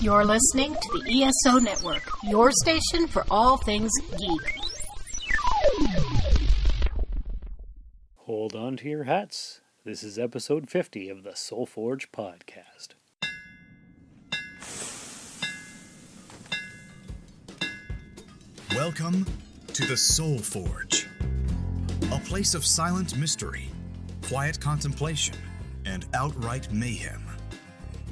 You're listening to the ESO Network, your station for all things geek. Hold on to your hats. This is episode 50 of the Soul Forge podcast. Welcome to the Soul Forge, a place of silent mystery, quiet contemplation, and outright mayhem.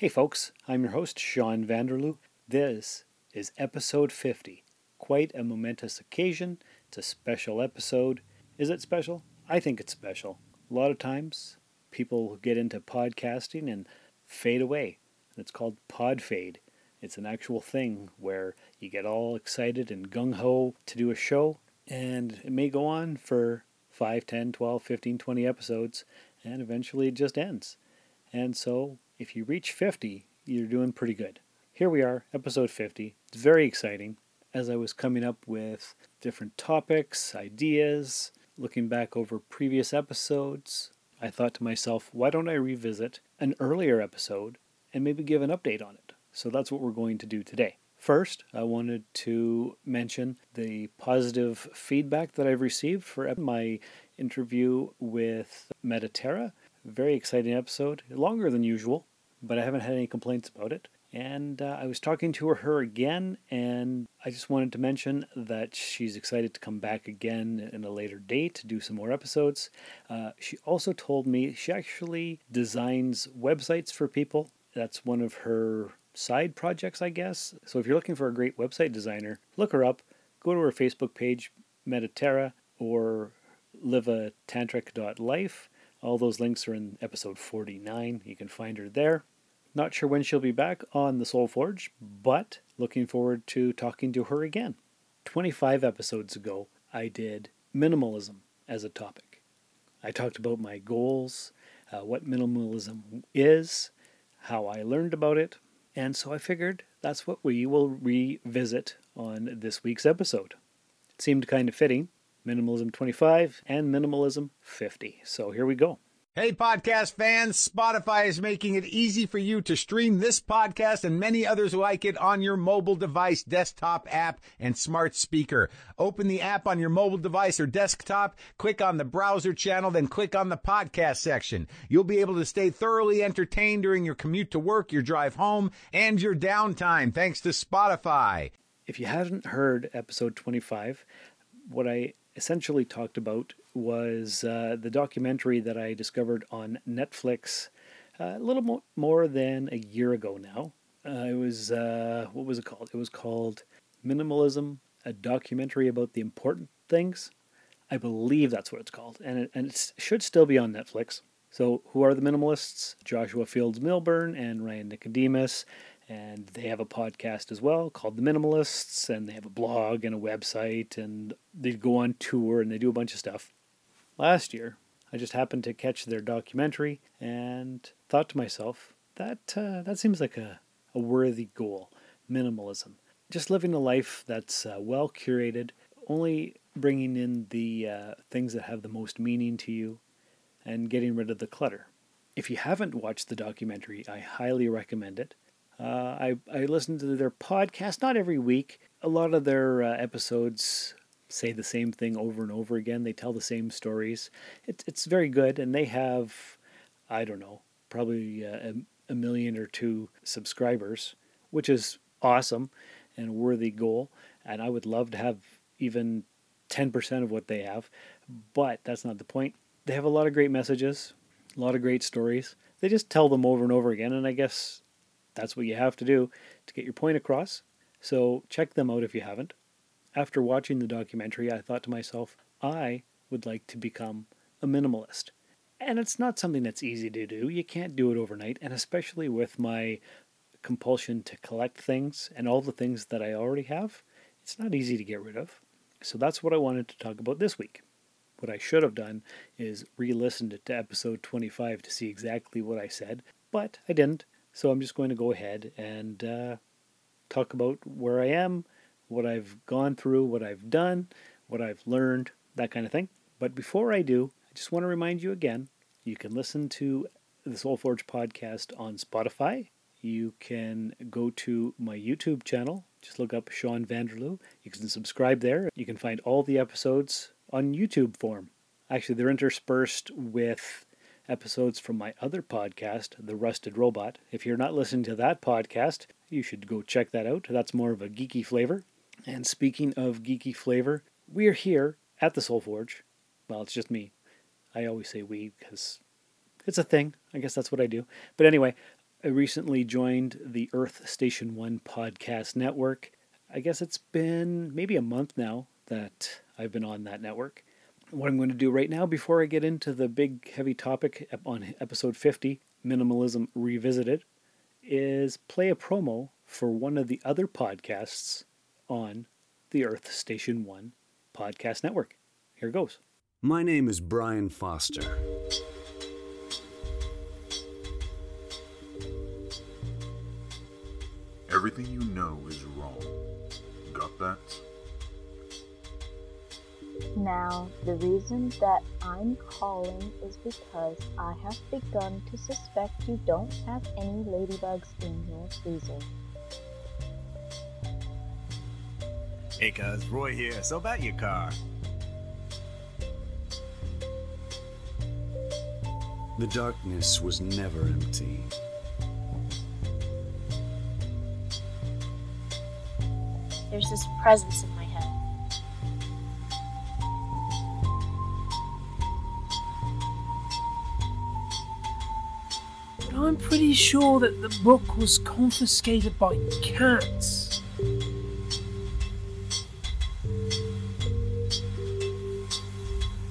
Hey folks, I'm your host, Sean Vanderloo. This is episode 50. Quite a momentous occasion. It's a special episode. Is it special? I think it's special. A lot of times, people get into podcasting and fade away. It's called pod fade. It's an actual thing where you get all excited and gung ho to do a show, and it may go on for 5, 10, 12, 15, 20 episodes, and eventually it just ends. And so if you reach 50, you're doing pretty good. Here we are, episode 50. It's very exciting. As I was coming up with different topics, ideas, looking back over previous episodes, I thought to myself, why don't I revisit an earlier episode and maybe give an update on it? So that's what we're going to do today. First, I wanted to mention the positive feedback that I've received for my interview with Mediterra. Very exciting episode, longer than usual, but I haven't had any complaints about it. And uh, I was talking to her again, and I just wanted to mention that she's excited to come back again in a later date to do some more episodes. Uh, she also told me she actually designs websites for people. That's one of her side projects, I guess. So if you're looking for a great website designer, look her up. Go to her Facebook page, Mediterra, or livatantric.life. All those links are in episode 49. You can find her there. Not sure when she'll be back on the Soul Forge, but looking forward to talking to her again. 25 episodes ago, I did minimalism as a topic. I talked about my goals, uh, what minimalism is, how I learned about it, and so I figured that's what we will revisit on this week's episode. It seemed kind of fitting Minimalism 25 and Minimalism 50. So here we go. Hey, podcast fans, Spotify is making it easy for you to stream this podcast and many others like it on your mobile device, desktop app, and smart speaker. Open the app on your mobile device or desktop, click on the browser channel, then click on the podcast section. You'll be able to stay thoroughly entertained during your commute to work, your drive home, and your downtime thanks to Spotify. If you haven't heard episode 25, what I essentially talked about was uh, the documentary that I discovered on Netflix uh, a little mo- more than a year ago now. Uh, it was, uh, what was it called? It was called Minimalism, a documentary about the important things. I believe that's what it's called. And it, and it should still be on Netflix. So, who are the minimalists? Joshua Fields Millburn and Ryan Nicodemus and they have a podcast as well called The Minimalists, and they have a blog and a website, and they go on tour and they do a bunch of stuff. Last year, I just happened to catch their documentary and thought to myself, that uh, that seems like a, a worthy goal. Minimalism, just living a life that's uh, well curated, only bringing in the uh, things that have the most meaning to you, and getting rid of the clutter. If you haven't watched the documentary, I highly recommend it. Uh, I, I listen to their podcast, not every week. A lot of their uh, episodes say the same thing over and over again. They tell the same stories. It, it's very good, and they have, I don't know, probably uh, a, a million or two subscribers, which is awesome and a worthy goal. And I would love to have even 10% of what they have, but that's not the point. They have a lot of great messages, a lot of great stories. They just tell them over and over again, and I guess that's what you have to do to get your point across. So check them out if you haven't. after watching the documentary, I thought to myself, I would like to become a minimalist. And it's not something that's easy to do. You can't do it overnight. And especially with my compulsion to collect things and all the things that I already have, it's not easy to get rid of. So that's what I wanted to talk about this week. What I should have done is re listened to episode 25 to see exactly what I said, but I didn't. So I'm just going to go ahead and uh, talk about where I am, what I've gone through, what I've done, what I've learned, that kind of thing. But before I do, I just want to remind you again you can listen to the Soul Forge podcast on Spotify. You can go to my YouTube channel. Just look up Sean Vanderloo. You can subscribe there. You can find all the episodes on YouTube form. Actually, they're interspersed with episodes from my other podcast, The Rusted Robot. If you're not listening to that podcast, you should go check that out. That's more of a geeky flavor. And speaking of geeky flavor, we're here at the Soul Forge. Well, it's just me. I always say we because it's a thing. I guess that's what I do. But anyway, I recently joined the Earth Station 1 podcast network. I guess it's been maybe a month now that I've been on that network. What I'm going to do right now, before I get into the big heavy topic on episode 50, Minimalism Revisited, is play a promo for one of the other podcasts on the Earth Station 1 podcast network. Here goes. My name is Brian Foster. Everything you know is wrong. Got that? Now, the reason that I'm calling is because I have begun to suspect you don't have any ladybugs in your freezer. Hey cuz, Roy here. So about your car. The darkness was never empty. There's this presence in my I'm pretty sure that the book was confiscated by cats.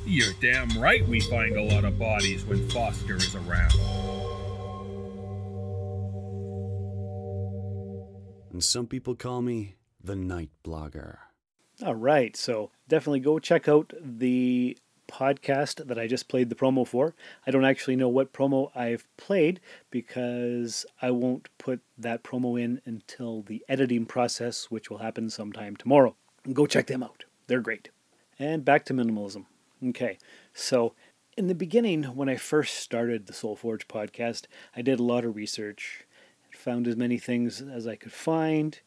You're damn right we find a lot of bodies when Foster is around. And some people call me the Night Blogger. All right, so definitely go check out the podcast that I just played the promo for. I don't actually know what promo I've played because I won't put that promo in until the editing process, which will happen sometime tomorrow. Go check them out, they're great. And back to minimalism. Okay, so in the beginning, when I first started the Soul Forge podcast, I did a lot of research, found as many things as I could find,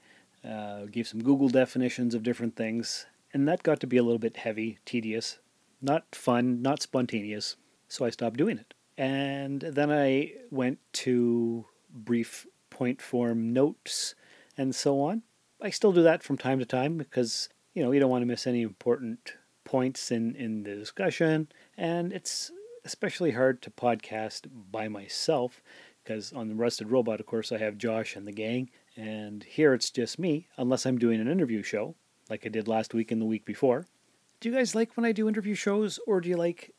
uh, gave some Google definitions of different things, and that got to be a little bit heavy, tedious, not fun, not spontaneous, so I stopped doing it. And then I went to brief point form notes and so on. I still do that from time to time because, you know, you don't want to miss any important points in, in the discussion. And it's especially hard to podcast by myself because on the Rusted Robot, of course, I have Josh and the gang. And here it's just me, unless I'm doing an interview show like I did last week and the week before. Do you guys like when I do interview shows or do you like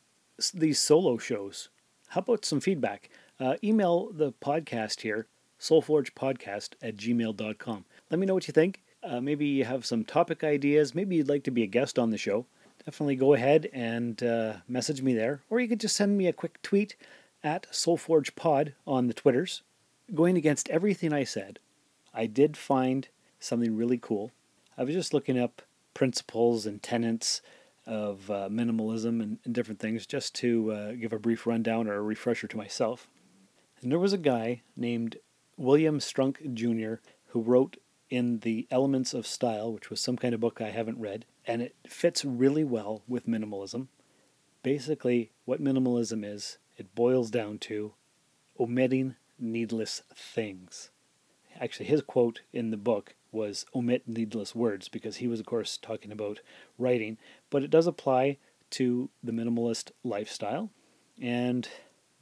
these solo shows? How about some feedback? Uh, email the podcast here, soulforgepodcast at gmail.com. Let me know what you think. Uh, maybe you have some topic ideas. Maybe you'd like to be a guest on the show. Definitely go ahead and uh, message me there. Or you could just send me a quick tweet at SoulForgePod on the Twitters. Going against everything I said, I did find something really cool. I was just looking up principles and tenets of uh, minimalism and, and, different things just to uh, give a brief rundown or a refresher to myself. And there was a guy named William Strunk Jr. who wrote in The Elements of Style, which was some kind of book I haven't read, and it fits really well with minimalism. Basically, what minimalism is, it boils down to omitting needless things. Actually, his quote in the book was omit needless words because he was, of course, talking about writing, but it does apply to the minimalist lifestyle. And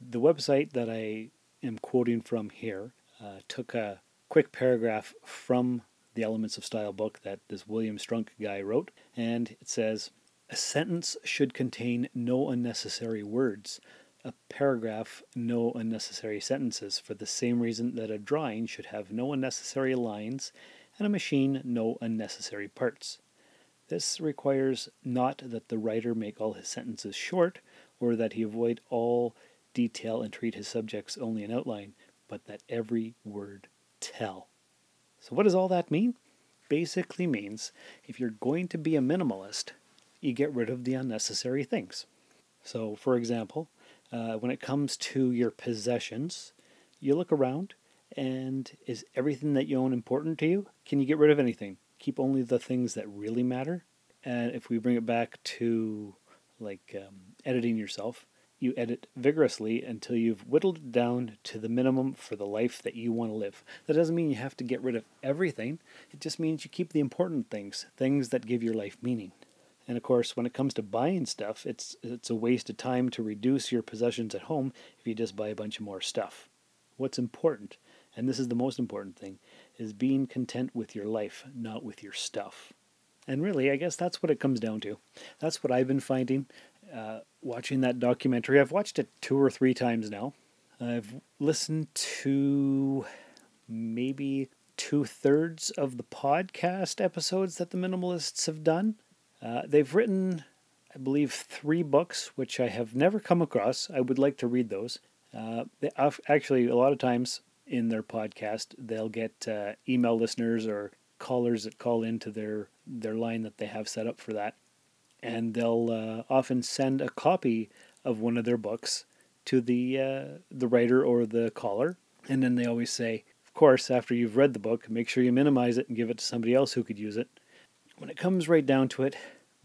the website that I am quoting from here uh, took a quick paragraph from the Elements of Style book that this William Strunk guy wrote, and it says a sentence should contain no unnecessary words, a paragraph no unnecessary sentences, for the same reason that a drawing should have no unnecessary lines and a machine no unnecessary parts. This requires not that the writer make all his sentences short, or that he avoid all detail and treat his subjects only in outline, but that every word tell. So, what does all that mean? Basically means if you're going to be a minimalist, you get rid of the unnecessary things. So, for example, uh, when it comes to your possessions, you look around and is everything that you own important to you? Can you get rid of anything? Keep only the things that really matter. And if we bring it back to like um, editing yourself, you edit vigorously until you've whittled it down to the minimum for the life that you want to live. That doesn't mean you have to get rid of everything, it just means you keep the important things, things that give your life meaning. And of course, when it comes to buying stuff, it's it's a waste of time to reduce your possessions at home if you just buy a bunch of more stuff. What's important, and this is the most important thing, is being content with your life, not with your stuff. And really, I guess that's what it comes down to. That's what I've been finding uh, watching that documentary. I've watched it two or three times now. I've listened to maybe two thirds of the podcast episodes that the minimalists have done. Uh, they've written, I believe, three books, which I have never come across. I would like to read those. Uh, they, actually, a lot of times in their podcast, they'll get uh, email listeners or callers that call into their their line that they have set up for that, and they'll uh, often send a copy of one of their books to the uh, the writer or the caller, and then they always say, of course, after you've read the book, make sure you minimize it and give it to somebody else who could use it. When it comes right down to it,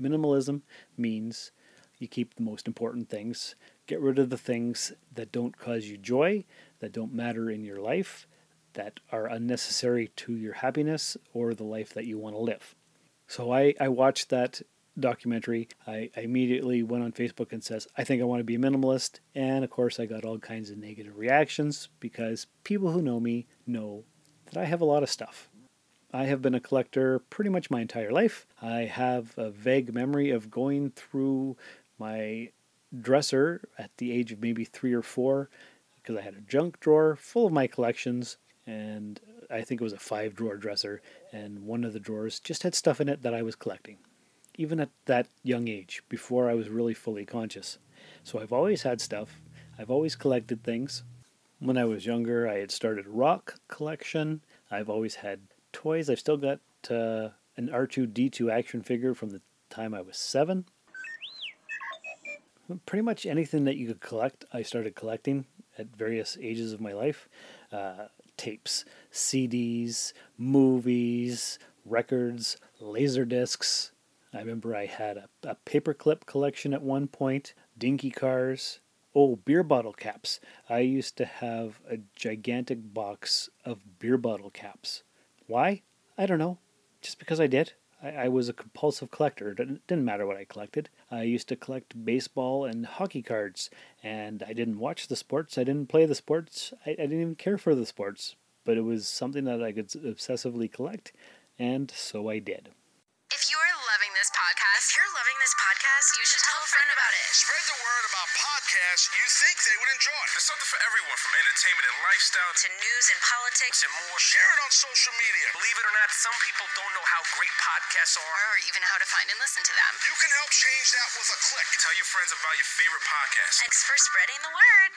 minimalism means you keep the most important things, get rid of the things that don't cause you joy, that don't matter in your life, that are unnecessary to your happiness or the life that you want to live. So I, I watched that documentary, I, I immediately went on Facebook and says, I think I want to be a minimalist. And of course, I got all kinds of negative reactions because people who know me know that I have a lot of stuff. I have been a collector pretty much my entire life. I have a vague memory of going through my dresser at the age of maybe three or four because I had a junk drawer full of my collections and I think it was a five drawer dresser, and one of the drawers just had stuff in it that I was collecting even at that young age, before I was really fully conscious. So I've always had stuff. I've always collected things. When I was younger, I had started a rock collection. I've always had toys. I've still got uh, an R2D2 action figure from the time I was seven. Pretty much anything that you could collect, I started collecting at various ages of my life. Uh, tapes, CDs, movies, records, laser discs, I remember I had a, a paperclip collection at one point, dinky cars, oh, beer bottle caps. I used to have a gigantic box of beer bottle caps. Why? I don't know. Just because I did. I, I was a compulsive collector. It didn't, didn't matter what I collected. I used to collect baseball and hockey cards, and I didn't watch the sports. I didn't play the sports. I, I didn't even care for the sports. But it was something that I could obsessively collect, and so I did. If you're loving this podcast, you're loving this podcast, you should tell a friend about it. Spread the word about podcasts you think they would enjoy. There's something for everyone from entertainment and lifestyle to news and politics and more. Share it on social media. Believe it or not, some people don't know how great podcasts are or even how to find and listen to them. You can help change that with a click. Tell your friends about your favorite podcast. Thanks for spreading the word.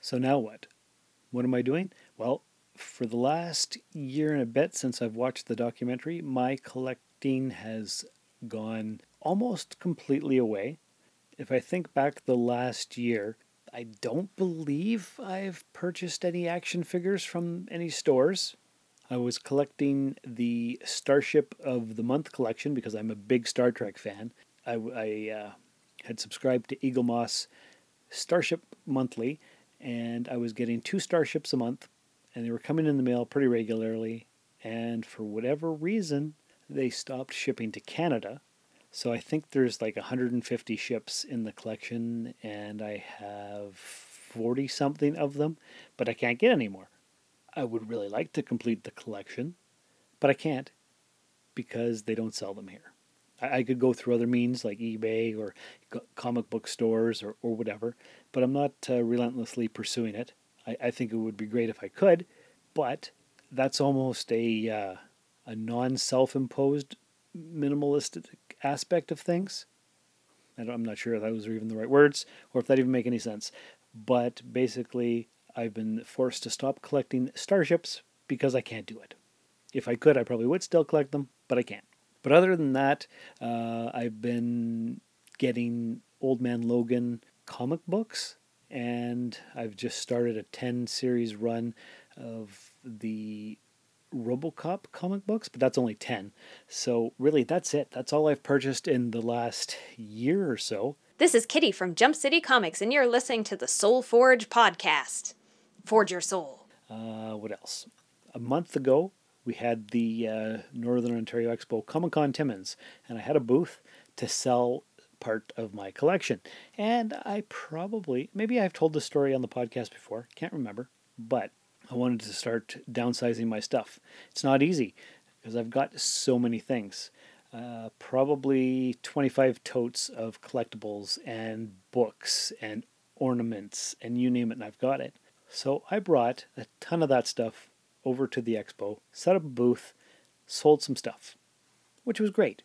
So now what? What am I doing? Well, for the last year and a bit since I've watched the documentary, my collecting has gone almost completely away. If I think back the last year, I don't believe I've purchased any action figures from any stores. I was collecting the Starship of the Month collection because I'm a big Star Trek fan. I, I uh, had subscribed to Eaglemoss Starship Monthly, and I was getting two Starships a month, and they were coming in the mail pretty regularly. And for whatever reason, they stopped shipping to Canada. So I think there's like 150 ships in the collection, and I have 40 something of them, but I can't get any more. I would really like to complete the collection, but I can't because they don't sell them here. I, I could go through other means like eBay or comic book stores or, or whatever, but I'm not uh, relentlessly pursuing it. I, I think it would be great if I could, but that's almost a uh, a non self imposed minimalistic aspect of things. I'm not sure if those are even the right words or if that even make any sense. But basically, I've been forced to stop collecting starships because I can't do it. If I could, I probably would still collect them, but I can't. But other than that, uh, I've been getting Old Man Logan comic books, and I've just started a 10 series run of the Robocop comic books, but that's only 10. So, really, that's it. That's all I've purchased in the last year or so. This is Kitty from Jump City Comics, and you're listening to the Soul Forge podcast. Forge your soul. Uh, what else? A month ago, we had the uh, Northern Ontario Expo Comic Con Timmins, and I had a booth to sell part of my collection. And I probably, maybe I've told the story on the podcast before, can't remember, but I wanted to start downsizing my stuff. It's not easy because I've got so many things. Uh, probably 25 totes of collectibles and books and ornaments and you name it, and I've got it. So I brought a ton of that stuff over to the expo, set up a booth, sold some stuff, which was great.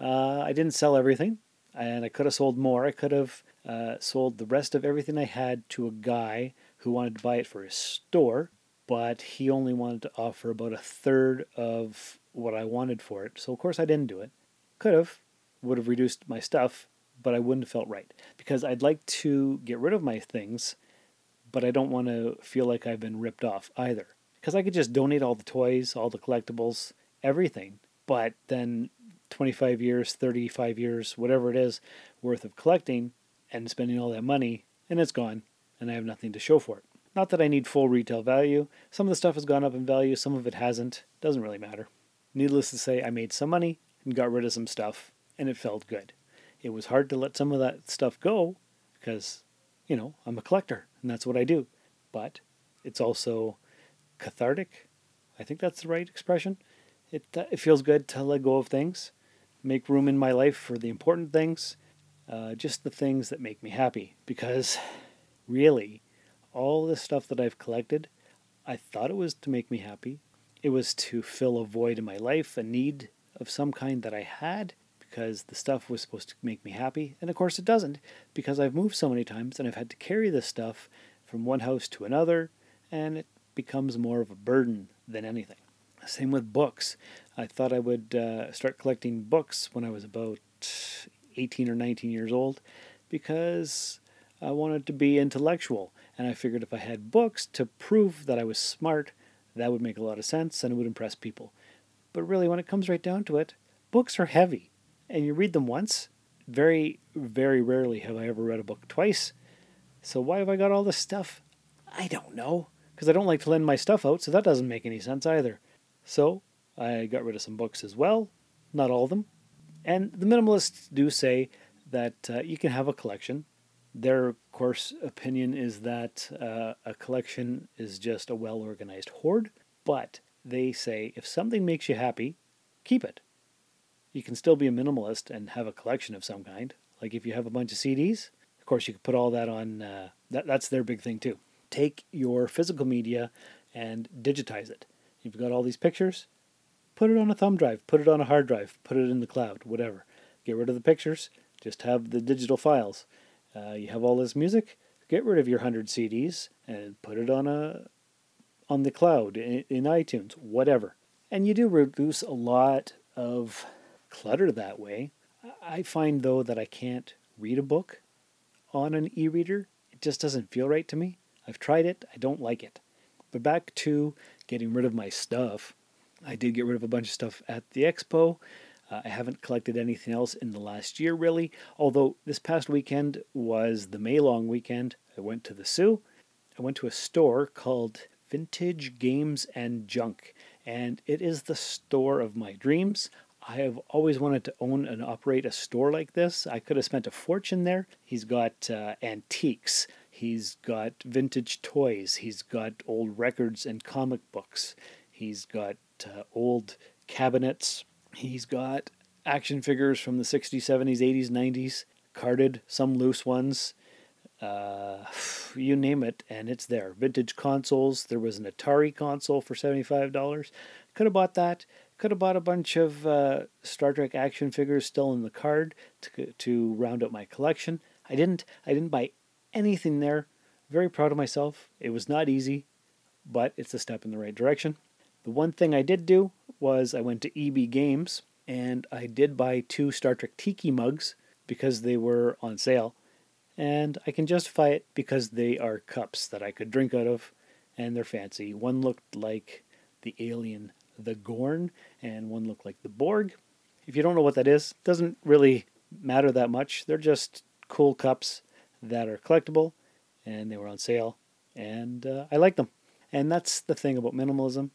Uh, I didn't sell everything, and I could have sold more. I could have uh, sold the rest of everything I had to a guy who wanted to buy it for his store, but he only wanted to offer about a third of what I wanted for it. So, of course, I didn't do it. Could have, would have reduced my stuff, but I wouldn't have felt right because I'd like to get rid of my things, but I don't want to feel like I've been ripped off either. Because I could just donate all the toys, all the collectibles, everything, but then 25 years, 35 years, whatever it is, worth of collecting and spending all that money, and it's gone and I have nothing to show for it. Not that I need full retail value. Some of the stuff has gone up in value, some of it hasn't. Doesn't really matter. Needless to say, I made some money and got rid of some stuff, and it felt good. It was hard to let some of that stuff go because, you know, I'm a collector and that's what I do. But it's also cathartic. I think that's the right expression. It, uh, it feels good to let go of things, make room in my life for the important things, uh, just the things that make me happy. Because really, all the stuff that I've collected, I thought it was to make me happy. It was to fill a void in my life, a need of some kind that I had, because the stuff was supposed to make me happy. And of course, it doesn't, because I've moved so many times and I've had to carry this stuff from one house to another, and it becomes more of a burden than anything. Same with books. I thought I would uh, start collecting books when I was about 18 or 19 years old because I wanted to be intellectual, and I figured if I had books to prove that I was smart, that would make a lot of sense and it would impress people. But really, when it comes right down to it, books are heavy, and you read them once. Very, very rarely have I ever read a book twice. So why have I got all this stuff? I don't know, because I don't like to lend my stuff out, so that doesn't make any sense either. So I got rid of some books as well, not all of them. And the minimalists do say that uh, you can have a collection their, of course, opinion is that uh, a collection is just a well organized hoard, but they say if something makes you happy, keep it. You can still be a minimalist and have a collection of some kind. Like if you have a bunch of CDs, of course, you could put all that on. Uh, that, that's their big thing too. Take your physical media and digitize it. You've got all these pictures, put it on a thumb drive, put it on a hard drive, put it in the cloud, whatever. Get rid of the pictures, just have the digital files. Uh, you have all this music. Get rid of your hundred CDs and put it on a on the cloud in, in iTunes, whatever. And you do reduce a lot of clutter that way. I find though that I can't read a book on an e-reader. It just doesn't feel right to me. I've tried it. I don't like it. But back to getting rid of my stuff. I did get rid of a bunch of stuff at the expo. Uh, I haven't collected anything else in the last year, really. Although this past weekend was the May long weekend. I went to the Soo. I went to a store called Vintage Games and Junk, and it is the store of my dreams. I have always wanted to own and operate a store like this. I could have spent a fortune there. He's got uh, antiques, he's got vintage toys, he's got old records and comic books, he's got uh, old cabinets, He's got action figures from the 60s, 70s, 80s, 90s, carded, some loose ones. Uh, you name it, and it's there. Vintage consoles. There was an Atari console for $75. Could have bought that. Could have bought a bunch of uh, Star Trek action figures still in the card to, to round out my collection. I didn't. I didn't buy anything there. Very proud of myself. It was not easy, but it's a step in the right direction. The one thing I did do was I went to EB Games and I did buy two Star Trek Tiki mugs because they were on sale. And I can justify it because they are cups that I could drink out of and they're fancy. One looked like the alien the Gorn and one looked like the Borg. If you don't know what that is, doesn't really matter that much. They're just cool cups that are collectible and they were on sale and uh, I like them. And that's the thing about minimalism.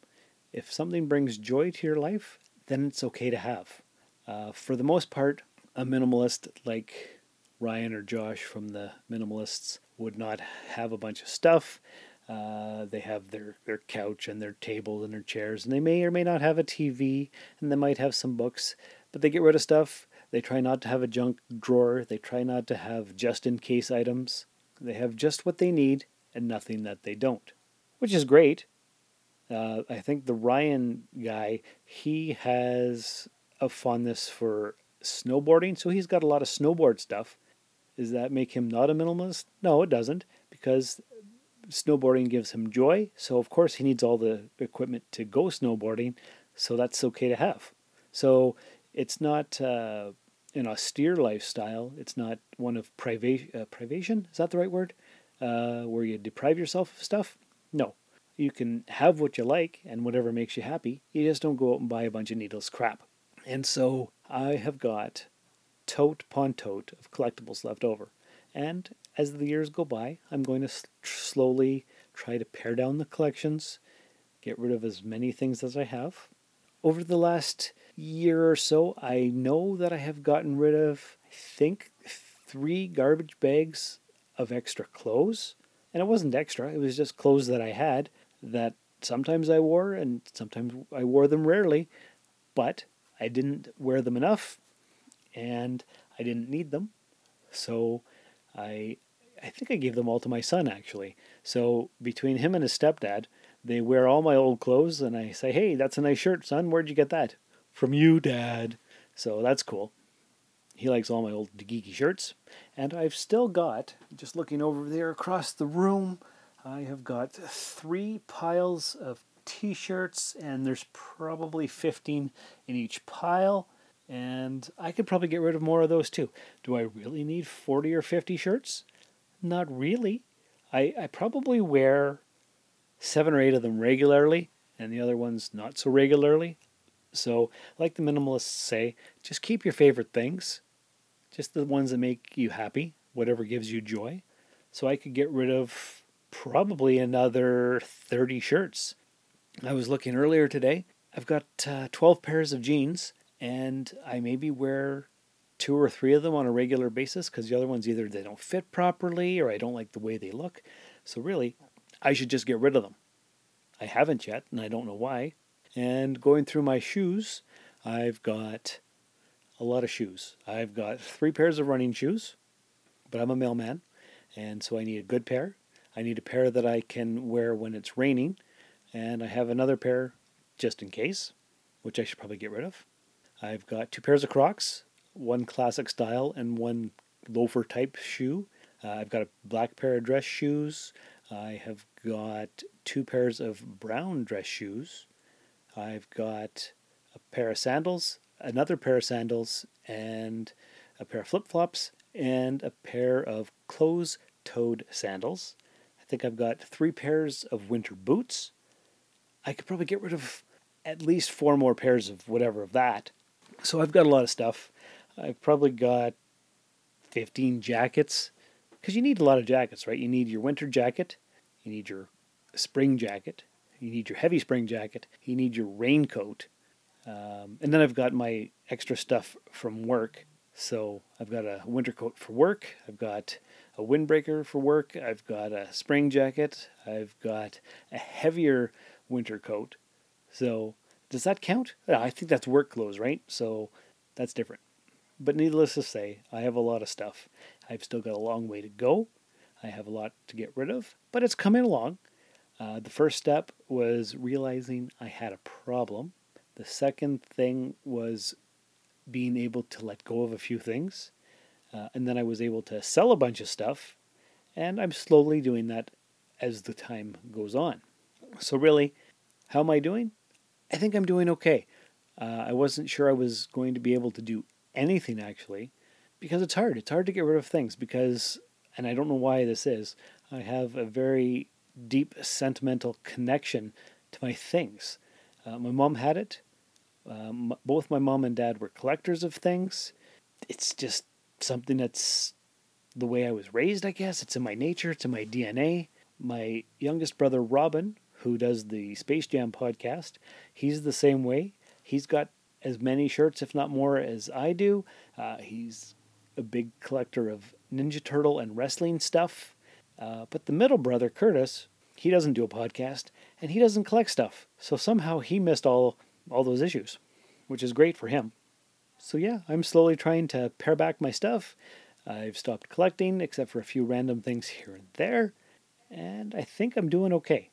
If something brings joy to your life, then it's okay to have. Uh, for the most part, a minimalist like Ryan or Josh from the Minimalists would not have a bunch of stuff. Uh, they have their, their couch and their table and their chairs, and they may or may not have a TV, and they might have some books, but they get rid of stuff. They try not to have a junk drawer. They try not to have just in case items. They have just what they need and nothing that they don't, which is great. Uh, I think the Ryan guy, he has a fondness for snowboarding, so he's got a lot of snowboard stuff. Does that make him not a minimalist? No, it doesn't, because snowboarding gives him joy. So, of course, he needs all the equipment to go snowboarding, so that's okay to have. So, it's not uh, an austere lifestyle. It's not one of privation. Uh, privation is that the right word? Uh, where you deprive yourself of stuff. No, you can have what you like and whatever makes you happy. You just don't go out and buy a bunch of needless crap. And so I have got tote upon tote of collectibles left over. And as the years go by, I'm going to slowly try to pare down the collections, get rid of as many things as I have. Over the last year or so, I know that I have gotten rid of, I think, three garbage bags of extra clothes. And it wasn't extra, it was just clothes that I had that sometimes I wore and sometimes I wore them rarely, but I didn't wear them enough and I didn't need them. So I I think I gave them all to my son actually. So between him and his stepdad, they wear all my old clothes and I say, "Hey, that's a nice shirt, son. Where'd you get that?" "From you, dad." So that's cool. He likes all my old geeky shirts, and I've still got just looking over there across the room, I have got three piles of t-shirts and there's probably 15 in each pile and I could probably get rid of more of those too. Do I really need 40 or 50 shirts? Not really. I, I probably wear seven or eight of them regularly, and the other ones not so regularly. So, like the minimalists say, just keep your favorite things, just the ones that make you happy, whatever gives you joy. So, I could get rid of probably another 30 shirts. I was looking earlier today. I've got uh, 12 pairs of jeans and I maybe wear two or three of them on a regular basis because the other ones either they don't fit properly or I don't like the way they look. So really, I should just get rid of them. I haven't yet, and I don't know why. And going through my shoes, I've got a lot of shoes. I've got three pairs of running shoes, but I'm a mailman, and so I need a good pair. I need a pair that I can wear when it's raining, and I have another pair just in case, which I should probably get rid of. I've got two pairs of Crocs, one classic style and one loafer type shoe. Uh, I've got a black pair of dress shoes. I have got two pairs of brown dress shoes. I've got a pair of sandals, another pair of sandals, and a pair of flip flops, and a pair of closed toed sandals. Think I've got three pairs of winter boots. I could probably get rid of at least four more pairs of whatever of that. So I've got a lot of stuff. I've probably got 15 jackets because you need a lot of jackets, right? You need your winter jacket, you need your spring jacket, you need your heavy spring jacket, you need your raincoat. Um, and then I've got my extra stuff from work. So I've got a winter coat for work, I've got a windbreaker for work, I've got a spring jacket, I've got a heavier winter coat. So Does that count? I think that's work clothes, right? So that's different. But needless to say, I have a lot of stuff. I've still got a long way to go. I have a lot to get rid of, but it's coming along. Uh, the first step was realizing I had a problem. The second thing was being able to let go of a few things. Uh, and then I was able to sell a bunch of stuff. And I'm slowly doing that as the time goes on. So, really, how am I doing? I think I'm doing okay. Uh, I wasn't sure I was going to be able to do anything actually because it's hard. It's hard to get rid of things because, and I don't know why this is, I have a very deep sentimental connection to my things. Uh, my mom had it. Um, both my mom and dad were collectors of things. It's just something that's the way I was raised, I guess. It's in my nature, it's in my DNA. My youngest brother, Robin, who does the Space Jam podcast, he's the same way. He's got as many shirts, if not more, as I do. Uh, he's a big collector of Ninja Turtle and wrestling stuff. Uh, but the middle brother, Curtis, he doesn't do a podcast and he doesn't collect stuff. So somehow he missed all all those issues, which is great for him. So yeah, I'm slowly trying to pare back my stuff. I've stopped collecting except for a few random things here and there, and I think I'm doing okay.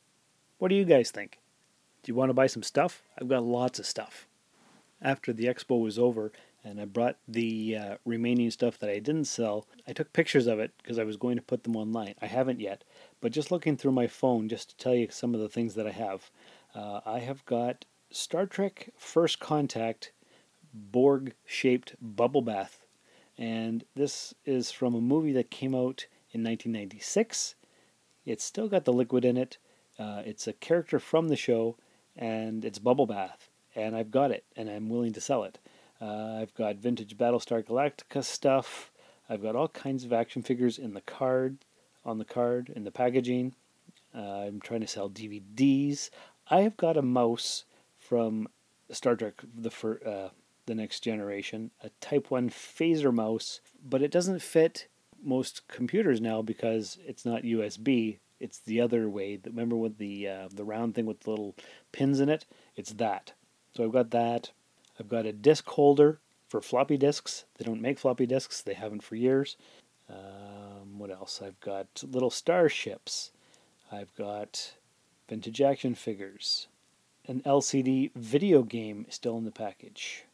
What do you guys think? Do you want to buy some stuff? I've got lots of stuff. After the expo was over and I brought the uh, remaining stuff that I didn't sell, I took pictures of it because I was going to put them online. I haven't yet, but just looking through my phone just to tell you some of the things that I have. Uh, I have got Star Trek First Contact Borg shaped bubble bath. And this is from a movie that came out in 1996. It's still got the liquid in it. Uh, it's a character from the show, and it's bubble bath. And I've got it, and I'm willing to sell it. Uh, I've got vintage Battlestar Galactica stuff. I've got all kinds of action figures in the card, on the card, in the packaging. Uh, I'm trying to sell DVDs. I have got a mouse from Star Trek: the fir- uh, the Next Generation, a Type One phaser mouse, but it doesn't fit most computers now because it's not USB. It's the other way. Remember with the uh, the round thing with the little pins in it? It's that. So I've got that. I've got a disc holder for floppy disks. They don't make floppy disks. They haven't for years. Um, what else? I've got little starships. I've got vintage action figures an LCD video game still in the package.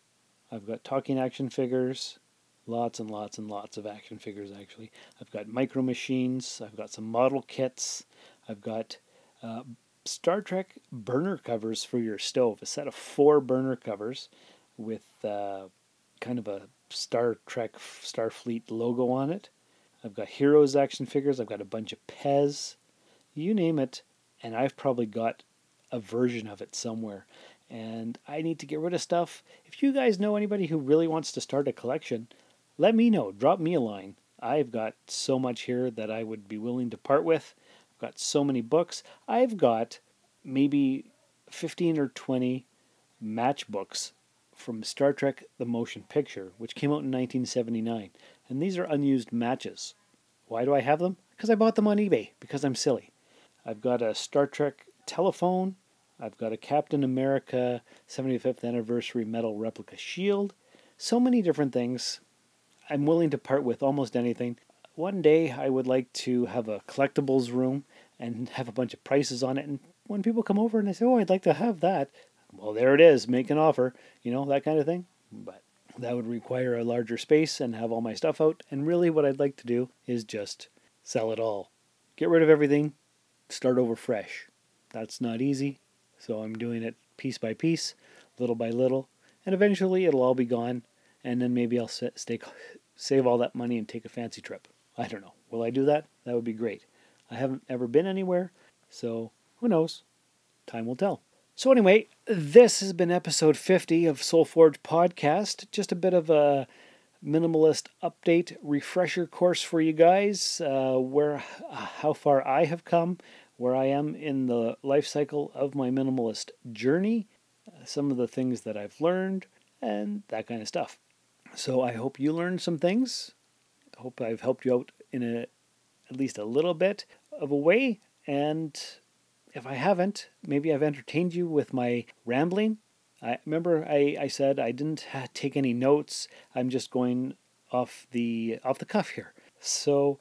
I've got talking action figures, lots and lots and lots of action figures actually. I've got micro machines, I've got some model kits, I've got uh, Star Trek burner covers for your stove, a set of four burner covers with uh, kind of a Star Trek Starfleet logo on it. I've got Heroes action figures, I've got a bunch of Pez, you name it, and I've probably got a version of it somewhere. And I need to get rid of stuff. If you guys know anybody who really wants to start a collection, let me know. Drop me a line. I've got so much here that I would be willing to part with. I've got so many books. I've got maybe 15 or 20 matchbooks from Star Trek The Motion Picture, which came out in 1979. And these are unused matches. Why do I have them? Because I bought them on eBay, because I'm silly. I've got a Star Trek telephone. I've got a Captain America 75th anniversary metal replica shield. So many different things. I'm willing to part with almost anything. One day I would like to have a collectibles room and have a bunch of prices on it. And when people come over and they say, Oh, I'd like to have that, well, there it is, make an offer, you know, that kind of thing. But that would require a larger space and have all my stuff out. And really, what I'd like to do is just sell it all. Get rid of everything, start over fresh. That's not easy, so I'm doing it piece by piece, little by little, and eventually it'll all be gone, and then maybe I'll stay, save all that money and take a fancy trip. I don't know. Will I do that? That would be great. I haven't ever been anywhere, so who knows? Time will tell. So, anyway, this has been episode 50 of Soul Forge Podcast. Just a bit of a minimalist update refresher course for you guys uh, where how far I have come where I am in the life cycle of my minimalist journey, uh, some of the things that I've learned, and that kind of stuff. So I hope you learned some things. I hope I've helped you out in a at least a little bit of a way. And if I haven't, maybe I've entertained you with my rambling. I remember I, I said I didn't take any notes. I'm just going off the off the cuff here. So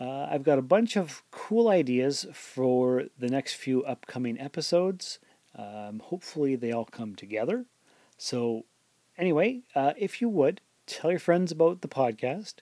uh, I've got a bunch of cool ideas for the next few upcoming episodes. Um, hopefully they all come together. So anyway, uh, if you would tell your friends about the podcast.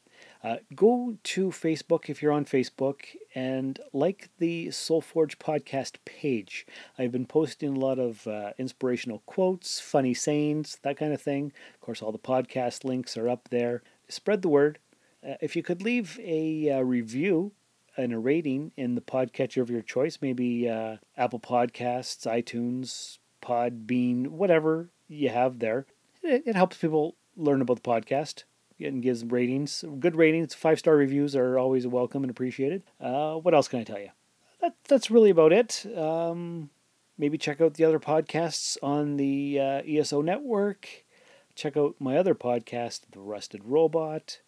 Uh, go to Facebook if you're on Facebook and like the Soulforge podcast page. I've been posting a lot of uh, inspirational quotes, funny sayings, that kind of thing. Of course, all the podcast links are up there. Spread the word. Uh, if you could leave a uh, review and a rating in the podcatcher of your choice, maybe uh, Apple Podcasts, iTunes, Podbean, whatever you have there, it, it helps people learn about the podcast and gives ratings. Good ratings, five star reviews are always welcome and appreciated. Uh, what else can I tell you? That, that's really about it. Um, maybe check out the other podcasts on the uh, ESO network. Check out my other podcast, The Rusted Robot.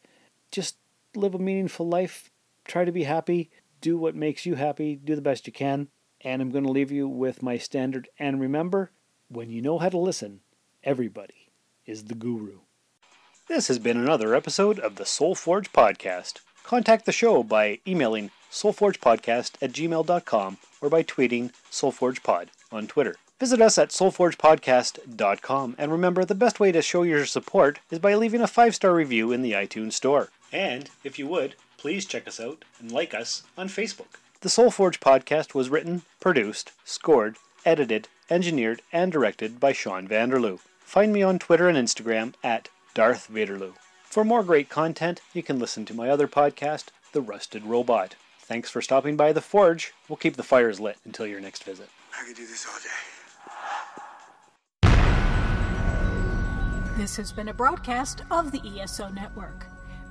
Just live a meaningful life. Try to be happy. Do what makes you happy. Do the best you can. And I'm going to leave you with my standard. And remember, when you know how to listen, everybody is the guru. This has been another episode of the Soul Forge Podcast. Contact the show by emailing soulforgepodcast at gmail.com or by tweeting soulforgepod on Twitter. Visit us at soulforgepodcast.com and remember the best way to show your support is by leaving a five star review in the iTunes Store. And, if you would, please check us out and like us on Facebook. The Soulforge Podcast was written, produced, scored, edited, engineered, and directed by Sean Vanderloo. Find me on Twitter and Instagram at Darth Vaderloo. For more great content, you can listen to my other podcast, The Rusted Robot. Thanks for stopping by the Forge. We'll keep the fires lit until your next visit. I could do this all day. This has been a broadcast of the ESO Network.